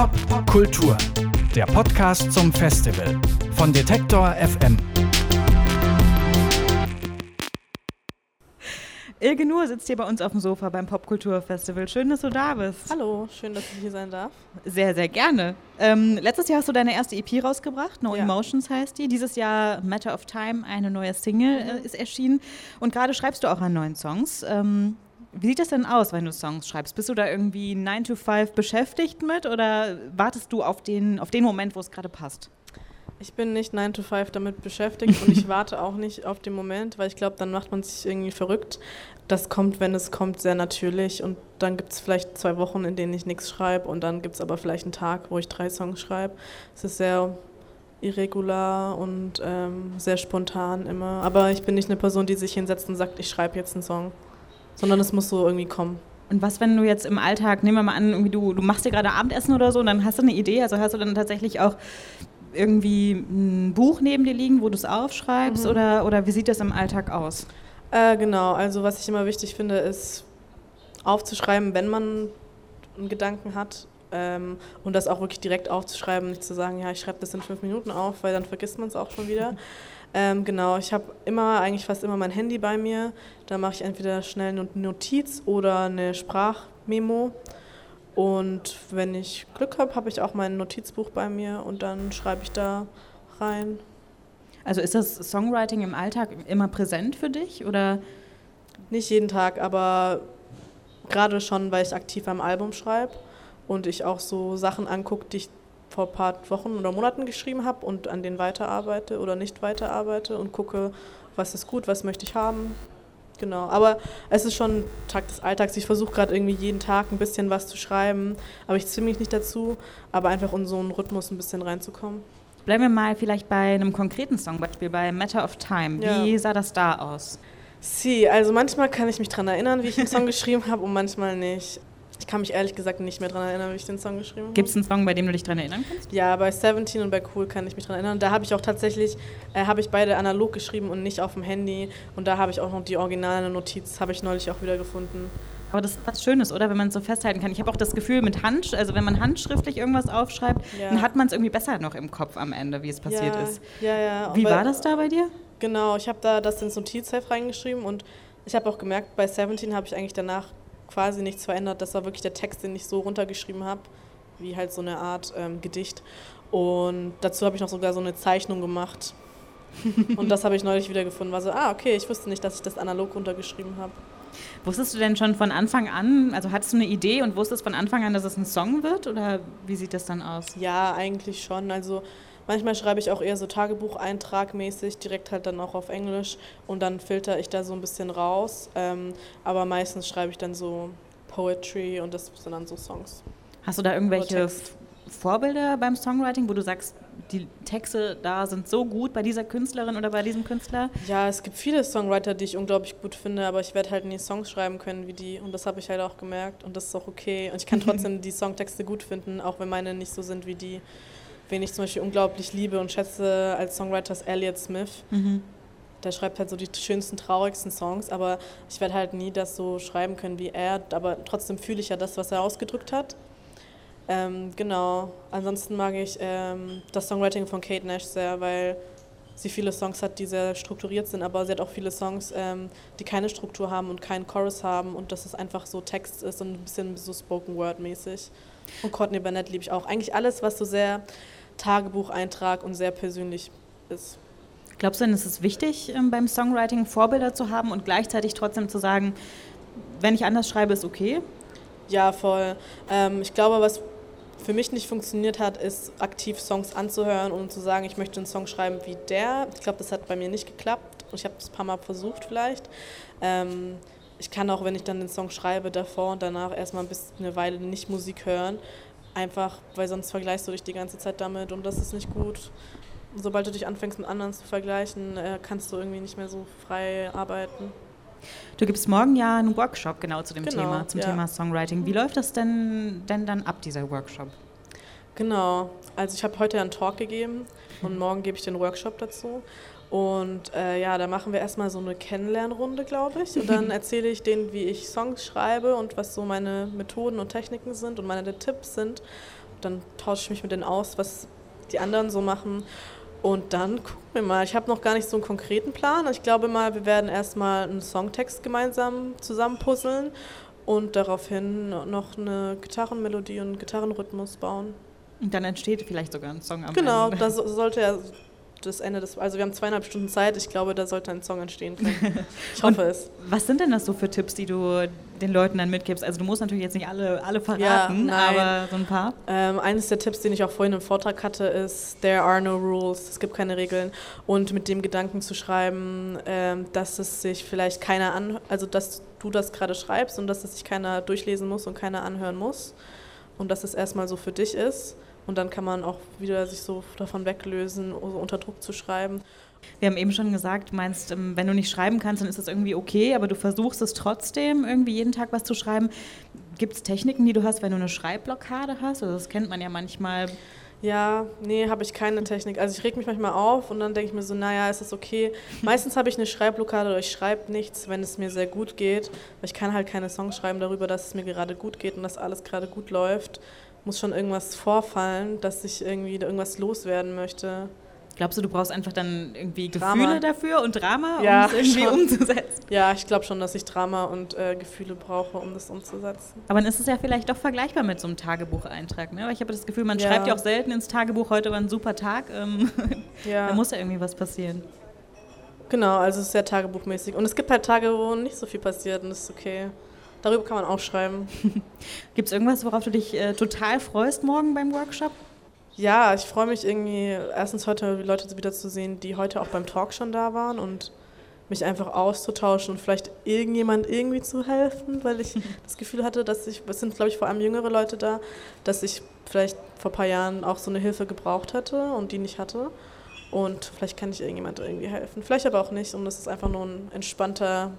Pop Kultur, der Podcast zum Festival von Detektor FM. Ilge Nur sitzt hier bei uns auf dem Sofa beim Popkulturfestival. Schön, dass du da bist. Hallo, schön, dass ich hier sein darf. Sehr, sehr gerne. Ähm, letztes Jahr hast du deine erste EP rausgebracht, No Ja. Emotions heißt die. Dieses Jahr Matter of Time, eine neue Single äh, ist erschienen. Und gerade schreibst du auch an neuen Songs. Ähm, wie sieht das denn aus, wenn du Songs schreibst? Bist du da irgendwie 9 to 5 beschäftigt mit oder wartest du auf den, auf den Moment, wo es gerade passt? Ich bin nicht 9 to 5 damit beschäftigt und ich warte auch nicht auf den Moment, weil ich glaube, dann macht man sich irgendwie verrückt. Das kommt, wenn es kommt, sehr natürlich und dann gibt es vielleicht zwei Wochen, in denen ich nichts schreibe und dann gibt es aber vielleicht einen Tag, wo ich drei Songs schreibe. Es ist sehr irregular und ähm, sehr spontan immer. Aber ich bin nicht eine Person, die sich hinsetzt und sagt, ich schreibe jetzt einen Song, sondern es muss so irgendwie kommen. Und was, wenn du jetzt im Alltag, nehmen wir mal an, irgendwie du, du machst dir gerade Abendessen oder so und dann hast du eine Idee, also hast du dann tatsächlich auch irgendwie ein Buch neben dir liegen, wo du es aufschreibst Mhm. oder, oder wie sieht das im Alltag aus? Äh, genau, also was ich immer wichtig finde, ist aufzuschreiben, wenn man einen Gedanken hat ähm, und das auch wirklich direkt aufzuschreiben, nicht zu sagen, ja, ich schreibe das in fünf Minuten auf, weil dann vergisst man es auch schon wieder. Ähm, genau, ich habe immer, eigentlich fast immer mein Handy bei mir. Da mache ich entweder schnell eine Notiz oder eine Sprachmemo. Und wenn ich Glück habe, habe ich auch mein Notizbuch bei mir und dann schreibe ich da rein. Also ist das Songwriting im Alltag immer präsent für dich oder Nicht jeden Tag, aber gerade schon, weil ich aktiv am Album schreibe und ich auch so Sachen angucke, die ich vor ein paar Wochen oder Monaten geschrieben habe und an denen weiterarbeite oder nicht weiterarbeite und gucke, was ist gut, was möchte ich haben. Genau, aber es ist schon Tag des Alltags. Ich versuche gerade irgendwie jeden Tag ein bisschen was zu schreiben, aber ich zwinge mich nicht dazu, aber einfach in so einen Rhythmus ein bisschen reinzukommen. bleiben wir mal vielleicht bei einem konkreten Songbeispiel, bei Matter of Time. Wie Ja. sah das da aus? Sie, also manchmal kann ich mich daran erinnern, wie ich den Song geschrieben habe und manchmal nicht. Ich kann mich ehrlich gesagt nicht mehr daran erinnern, wie ich den Song geschrieben habe. Gibt es einen Song, bei dem du dich dran erinnern kannst? Ja, bei 17 und bei Cool kann ich mich daran erinnern. Da habe ich auch tatsächlich, äh, habe ich beide analog geschrieben und nicht auf dem Handy. Und da habe ich auch noch die originale Notiz, habe ich neulich auch wieder gefunden. Aber das ist was Schönes, oder? Wenn man es so festhalten kann. Ich habe auch das Gefühl, mit Hand, also wenn man handschriftlich irgendwas aufschreibt, Ja. dann hat man es irgendwie besser noch im Kopf am Ende, wie es passiert ja, ist. Ja, ja. Wie war das da bei dir? Genau, ich habe da das ins Notizheft reingeschrieben und ich habe auch gemerkt, bei 17 habe ich eigentlich danach quasi nichts verändert. Das war wirklich der Text, den ich so runtergeschrieben habe, wie halt so eine Art ähm, Gedicht. Und dazu habe ich noch sogar so eine Zeichnung gemacht. und das habe ich neulich wieder gefunden. War so, ah, okay, ich wusste nicht, dass ich das analog runtergeschrieben habe. Wusstest du denn schon von Anfang an, also hattest du eine Idee und wusstest von Anfang an, dass es ein Song wird? Oder wie sieht das dann aus? Ja, eigentlich schon. Also manchmal schreibe ich auch eher so Tagebucheintragmäßig, direkt halt dann auch auf Englisch und dann filter ich da so ein bisschen raus. Ähm, aber meistens schreibe ich dann so Poetry und das sind dann so Songs. Hast du da irgendwelche. Vorbilder beim Songwriting, wo du sagst, die Texte da sind so gut bei dieser Künstlerin oder bei diesem Künstler? Ja, es gibt viele Songwriter, die ich unglaublich gut finde, aber ich werde halt nie Songs schreiben können wie die und das habe ich halt auch gemerkt und das ist auch okay. Und ich kann trotzdem die Songtexte gut finden, auch wenn meine nicht so sind wie die. Wen ich zum Beispiel unglaublich liebe und schätze als Songwriter ist Elliott Smith. Mhm. Der schreibt halt so die schönsten, traurigsten Songs, aber ich werde halt nie das so schreiben können wie er. Aber trotzdem fühle ich ja das, was er ausgedrückt hat. Ähm, genau. Ansonsten mag ich ähm, das Songwriting von Kate Nash sehr, weil sie viele Songs hat, die sehr strukturiert sind, aber sie hat auch viele Songs, ähm, die keine Struktur haben und keinen Chorus haben und dass es einfach so Text ist und ein bisschen so Spoken Word mäßig. Und Courtney Barnett liebe ich auch. Eigentlich alles, was so sehr Tagebucheintrag und sehr persönlich ist. Glaubst du denn, ist es wichtig, ähm, beim Songwriting Vorbilder zu haben und gleichzeitig trotzdem zu sagen, wenn ich anders schreibe, ist okay? Ja, voll. Ähm, ich glaube, was für mich nicht funktioniert hat, ist aktiv Songs anzuhören und zu sagen, ich möchte einen Song schreiben wie der. Ich glaube, das hat bei mir nicht geklappt. Ich habe es ein paar Mal versucht vielleicht. Ähm, ich kann auch, wenn ich dann den Song schreibe, davor und danach erstmal ein bisschen eine Weile nicht Musik hören. Einfach, weil sonst vergleichst du dich die ganze Zeit damit und das ist nicht gut. Sobald du dich anfängst mit anderen zu vergleichen, äh, kannst du irgendwie nicht mehr so frei arbeiten. Du gibst morgen ja einen Workshop genau zu dem Genau, Thema, zum ja. Thema Songwriting. Wie läuft das denn, denn dann ab, dieser Workshop? Genau, also ich habe heute einen Talk gegeben und morgen gebe ich den Workshop dazu. Und äh, ja, da machen wir erstmal so eine Kennenlernrunde, glaube ich. Und dann erzähle ich denen, wie ich Songs schreibe und was so meine Methoden und Techniken sind und meine Tipps sind. dann tausche ich mich mit denen aus, was die anderen so machen. Und dann gucken wir mal. Ich habe noch gar nicht so einen konkreten Plan. Ich glaube mal, wir werden erstmal einen Songtext gemeinsam zusammenpuzzeln und daraufhin noch eine Gitarrenmelodie und einen Gitarrenrhythmus bauen. Und dann entsteht vielleicht sogar ein Song am Genau, Ende. das sollte ja das Ende des. Also wir haben zweieinhalb Stunden Zeit. Ich glaube, da sollte ein Song entstehen können. Ich hoffe es. Was sind denn das so für Tipps, die du den Leuten dann mitgibst? Also du musst natürlich jetzt nicht alle, alle verraten, Ja, aber so ein paar. Ähm, eines der Tipps, den ich auch vorhin im Vortrag hatte, ist There are no rules. Es gibt keine Regeln. Und mit dem Gedanken zu schreiben, ähm, dass es sich vielleicht keiner an, also dass du das gerade schreibst und dass es sich keiner durchlesen muss und keiner anhören muss. Und dass es erstmal so für dich ist. Und dann kann man auch wieder sich so davon weglösen, so unter Druck zu schreiben. Wir haben eben schon gesagt, meinst, ähm, wenn du nicht schreiben kannst, dann ist das irgendwie okay, aber du versuchst es trotzdem, irgendwie jeden Tag was zu schreiben. Gibt es Techniken, die du hast, wenn du eine Schreibblockade hast? Also das kennt man ja manchmal. Ja, nee, habe ich keine Technik. Also ich reg mich manchmal auf und dann denke ich mir so, naja, ist das okay. Meistens habe ich eine Schreibblockade oder ich schreibe nichts, wenn es mir sehr gut geht. Weil ich kann halt keine Songs schreiben darüber, dass es mir gerade gut geht und dass alles gerade gut läuft. Muss schon irgendwas vorfallen, dass ich irgendwie irgendwas loswerden möchte. Glaubst du, du brauchst einfach dann irgendwie Drama. Gefühle dafür und Drama, Ja, um es irgendwie schon. umzusetzen? Ja, ich glaube schon, dass ich Drama und äh, Gefühle brauche, um das umzusetzen. Aber dann ist es ja vielleicht doch vergleichbar mit so einem Tagebucheintrag. Ne? Weil ich habe das Gefühl, man Ja. schreibt ja auch selten ins Tagebuch, heute war ein super Tag. Ähm, Ja. da muss ja irgendwie was passieren. Genau, also es ist sehr tagebuchmäßig. Und es gibt halt Tage, wo nicht so viel passiert und das ist okay. Darüber kann man auch schreiben. Gibt es irgendwas, worauf du dich äh, total freust morgen beim Workshop? Ja, ich freue mich irgendwie, erstens heute die Leute wiederzusehen, die heute auch beim Talk schon da waren und mich einfach auszutauschen und vielleicht irgendjemand irgendwie zu helfen, weil ich das Gefühl hatte, dass ich, es sind glaube ich vor allem jüngere Leute da, dass ich vielleicht vor ein paar Jahren auch so eine Hilfe gebraucht hätte und die nicht hatte. Und vielleicht kann ich irgendjemand irgendwie helfen. Vielleicht aber auch nicht und es ist einfach nur ein entspannter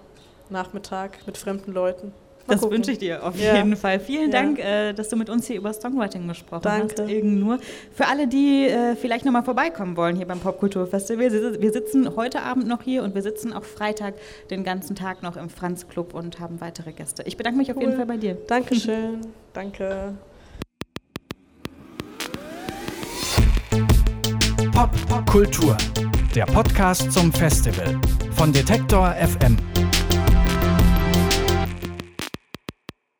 Nachmittag mit fremden Leuten. Das gucken. wünsche ich dir auf Ja. jeden Fall. Vielen Ja. Dank, äh, dass du mit uns hier über Songwriting gesprochen Danke. hast. Irgend nur. Für alle, die äh, vielleicht nochmal vorbeikommen wollen hier beim Popkulturfestival, wir sitzen heute Abend noch hier und wir sitzen auch Freitag den ganzen Tag noch im Franz Club und haben weitere Gäste. Ich bedanke mich auf Cool. jeden Fall bei dir. Dankeschön. Danke. Pop Kultur, der Podcast zum Festival von Detektor FM.